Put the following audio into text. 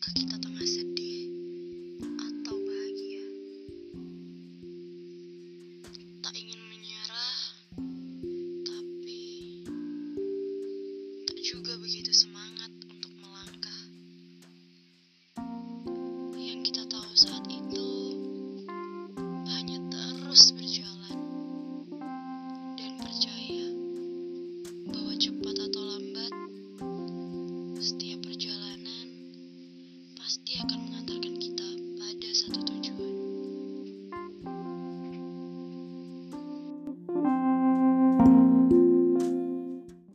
apakah kita tengah sedih atau bahagia. Tak ingin menyerah, tapi tak juga begitu semangat. pasti akan mengantar